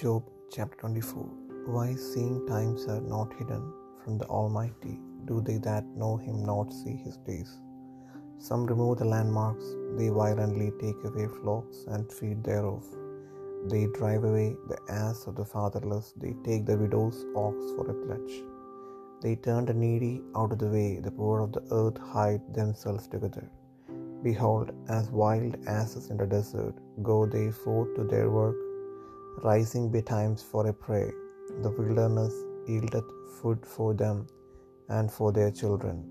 Job chapter 24 Why, seeing times are not hidden from the Almighty, do they that know him not see his days? Some remove the landmarks, they violently take away flocks and feed thereof. They drive away the ass of the fatherless, they take the widow's ox for a pledge. They turn the needy out of the way, the poor of the earth hide themselves together. Behold, as wild asses in the desert, go they forth to their work, rising betimes for a prey. The wilderness yieldeth food for them and for their children.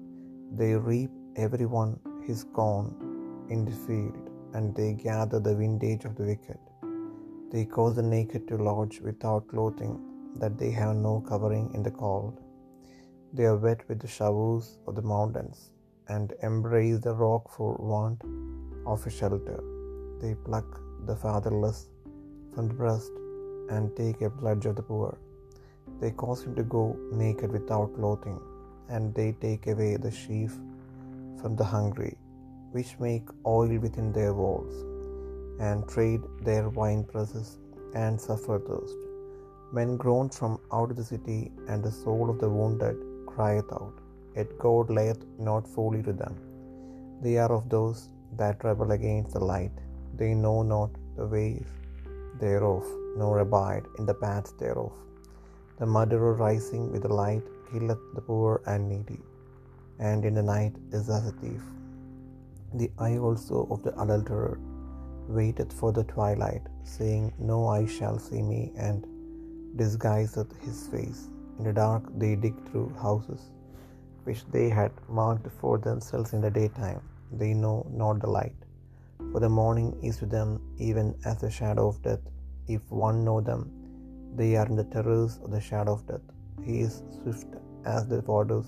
They reap every one his corn in the field, and they gather the vintage of the wicked. They cause the naked to lodge without clothing, that they have no covering in the cold. They are wet with the showers of the mountains, and embrace the rock for want of a shelter. They pluck the fatherless from the breast, and take a pledge of the poor. They cause him to go naked without clothing, and they take away the sheaf from the hungry, which make oil within their walls, and trade their wine presses, and suffer thirst. Men groan from out of the city, and the soul of the wounded crieth out. Yet God layeth not fully to them. They are of those that rebel against the light. They know not the ways thereof, nor abide in the paths thereof. The murderer rising with the light killeth the poor and needy, and in the night is as a thief. The eye also of the adulterer waiteth for the twilight, saying, No eye shall see me, and disguiseth his face. In the dark they dig through houses, which they had marked for themselves in the daytime. They know not the light. For the morning is to them even as the shadow of death. If one know them, they are in the terrors of the shadow of death. He is swift as the waters.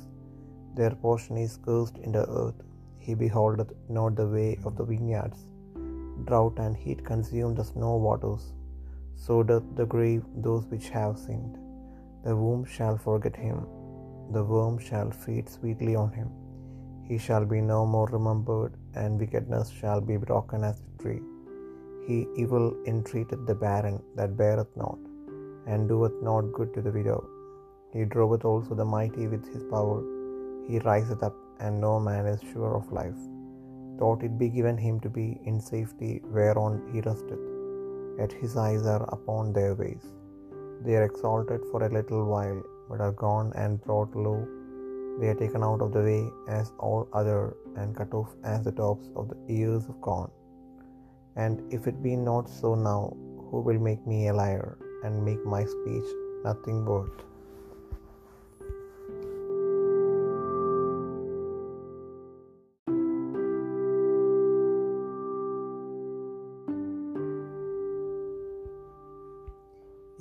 Their portion is cursed in the earth. He beholdeth not the way of the vineyards. Drought and heat consume the snow waters. So doth the grave those which have sinned. The womb shall forget him. The worm shall feed sweetly on him. He shall be no more remembered, and wickedness shall be broken as a tree. He evil entreateth the barren that beareth not, and doeth not good to the widow. He droveth also the mighty with his power. He riseth up, and no man is sure of life. Thought it be given him to be in safety whereon he resteth, yet his eyes are upon their ways. They are exalted for a little while, but are gone and brought low. They are taken out of the way as all other, and cut off as the tops of the ears of corn. And if it be not so now, who will make me a liar, and make my speech nothing worth?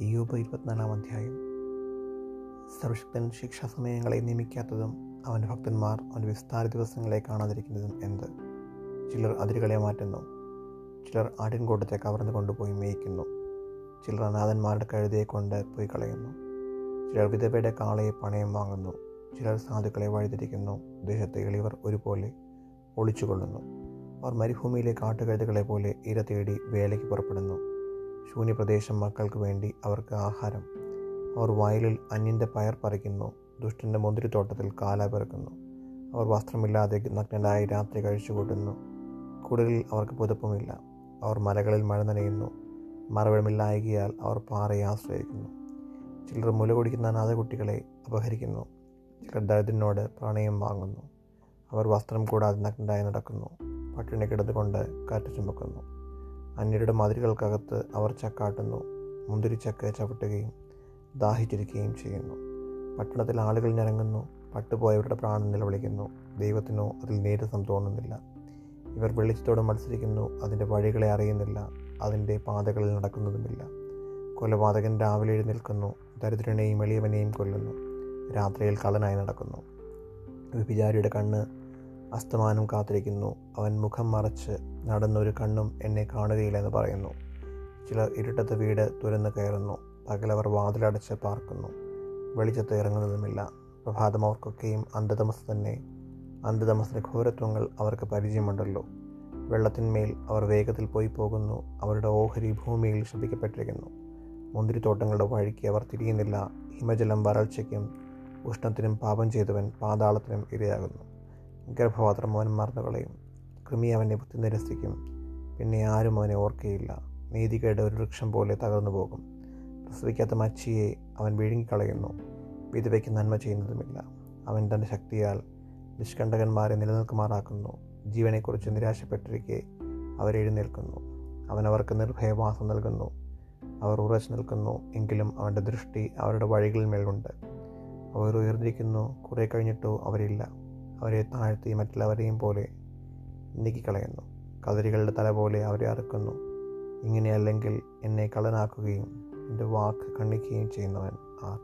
യോബ് ഇരുപത്തിനാലാം അധ്യായം. സർവശക്തൻ ശിക്ഷാസമയങ്ങളെ നിയമിക്കാത്തതും അവന്റെ ഭക്തന്മാർ അവന്റെ വിസ്താര ദിവസങ്ങളെ കാണാതിരിക്കുന്നതും എന്ത്? ചിലർ അതിരുകളെ മാറ്റുന്നു. ചിലർ ആട്ടിൻകൂട്ടത്തെ കവർന്നു കൊണ്ടുപോയി മേയ്ക്കുന്നു. ചിലർ അനാഥന്മാരുടെ കഴുതയെ കൊണ്ട് പോയി കളയുന്നു. ചിലർ വിധവയുടെ കാളയെ പണയം വാങ്ങുന്നു. ചിലർ സാധുക്കളെ വഴിതിരിക്കുന്നു ദേശത്തെ എളിവർ ഒരുപോലെ ഒളിച്ചുകൊള്ളുന്നു. അവർ മരുഭൂമിയിലെ കാട്ടുകഴുതുകളെ പോലെ ഇര തേടി വേലയ്ക്ക് പുറപ്പെടുന്നു. ശൂന്യപ്രദേശം മക്കൾക്ക് വേണ്ടി അവർക്ക് ആഹാരം. അവർ വയലിൽ അന്യന്റെ പയർ പറിക്കുന്നു. ദുഷ്ടന്റെ മുന്തിരിത്തോട്ടത്തിൽ കാല പിറക്കുന്നു. അവർ വസ്ത്രമില്ലാതെ നഗ്നരായി രാത്രി കഴിച്ചു കൂട്ടുന്നു കൂടുതലിൽ അവർക്ക് പുതപ്പുമില്ല. അവർ മലകളിൽ മഴ നനയുന്നു. മറവിടമില്ലായകിയാൽ അവർ പാറയെ ആശ്രയിക്കുന്നു. ചിലർ മുല കുടിക്കുന്ന അനാഥ കുട്ടികളെ അപഹരിക്കുന്നു. ചിലർ ദരിദ്രനോട് പ്രണയം വാങ്ങുന്നു. അവർ വസ്ത്രം കൂടാതെ നഗ്നരായി നടക്കുന്നു. പട്ടിണി കിടന്നുകൊണ്ട് കാറ്റ് ചുമക്കുന്നു. അന്യരുടെ മതിലുകൾക്കകത്ത് അവർ ചക്കാട്ടുന്നു മുന്തിരിച്ചക്ക ചവിട്ടുകയും ദാഹിച്ചിരിക്കുകയും ചെയ്യുന്നു. പട്ടണത്തിൽ ആളുകൾ ഞരങ്ങുന്നു. പട്ടുപോയവരുടെ പ്രാണൻ നിലവിളിക്കുന്നു. ദൈവത്തിനോ അതിൽ നേരസം തോന്നുന്നില്ല. ഇവർ വെളിച്ചത്തോട് മത്സരിക്കുന്നു. അതിന്റെ വഴികളെ അറിയുന്നില്ല. അതിന്റെ പാതകളിൽ നടക്കുന്നതുമില്ല. കൊലപാതകൻ രാവിലെ എഴുന്നേൽക്കുന്നു. ദരിദ്രനെയും എളിയവനെയും കൊല്ലുന്നു. രാത്രിയിൽ കള്ളനായി നടക്കുന്നു. വിഭിചാരിയുടെ കണ്ണ് അസ്തമാനം കാത്തിരിക്കുന്നു. അവൻ മുഖം മറച്ച് നടന്നൊരു കണ്ണും എന്നെ കാണുകയില്ലെന്ന് പറയുന്നു. ചിലർ ഇരുട്ടത്ത് വീട് തുരന്ന് കയറുന്നു. പകലവർ വാതിലടച്ച് പാർക്കുന്നു. വെളിച്ചത്ത് ഇറങ്ങുന്നതുമില്ല. പ്രഭാതം അവർക്കൊക്കെയും അന്ധതമസ് തന്നെ. അന്ധതമസിന്റെ ഘോരത്വങ്ങൾ അവർക്ക് പരിചയമുണ്ടല്ലോ. വെള്ളത്തിന്മേൽ അവർ വേഗത്തിൽ പോയി പോകുന്നു. അവരുടെ ഓഹരി ഭൂമിയിൽ ശ്രദ്ധിക്കപ്പെട്ടിരിക്കുന്നു മുന്തിരിത്തോട്ടങ്ങളുടെ വഴിക്ക് അവർ തിരിയുന്നില്ല. ഹിമജലം വരൾച്ചയ്ക്കും ഉഷ്ണത്തിനും പാപം ചെയ്തവൻ പാതാളത്തിനും ഇരയാകുന്നു. ഗർഭപാത്രം അവൻ മറന്നുകളയും കൃമി അവനെ ബുദ്ധി നിരസിക്കും പിന്നെ ആരും അവനെ ഓർക്കുകയില്ല നീതികേട് ഒരു വൃക്ഷം പോലെ തകർന്നു പോകും. പ്രസവിക്കാത്ത മച്ചിയെ അവൻ വിഴുങ്ങിക്കളയുന്നു. വിധവയ്ക്ക് നന്മ ചെയ്യുന്നതുമില്ല. അവൻ തന്റെ ശക്തിയാൽ നിഷ്കണ്ടകന്മാരെ നിലനിൽക്കുമാറാക്കുന്നു. ജീവനെക്കുറിച്ച് നിരാശപ്പെട്ടിരിക്കെ അവരെഴുന്നേൽക്കുന്നു അവൻ അവർക്ക് നിർഭയവാസം നൽകുന്നു. അവർ ഉറച്ചു നിൽക്കുന്നു. എങ്കിലും അവന്റെ ദൃഷ്ടി അവരുടെ വഴികളിൽ മേലുണ്ട് അവർ ഉയർന്നിരിക്കുന്നു. കുറേ കഴിഞ്ഞിട്ടോ അവരില്ല. അവരെ താഴ്ത്തി മറ്റുള്ളവരെയും പോലെ നീക്കിക്കളയുന്നു. കതിരികളുടെ തല പോലെ അവരെ അറുക്കുന്നു. ഇങ്ങനെയല്ലെങ്കിൽ എന്നെ കള്ളനാക്കുകയും എന്റെ വാക്ക് കണ്ണിക്കുകയും ചെയ്യുന്നവൻ ആർ.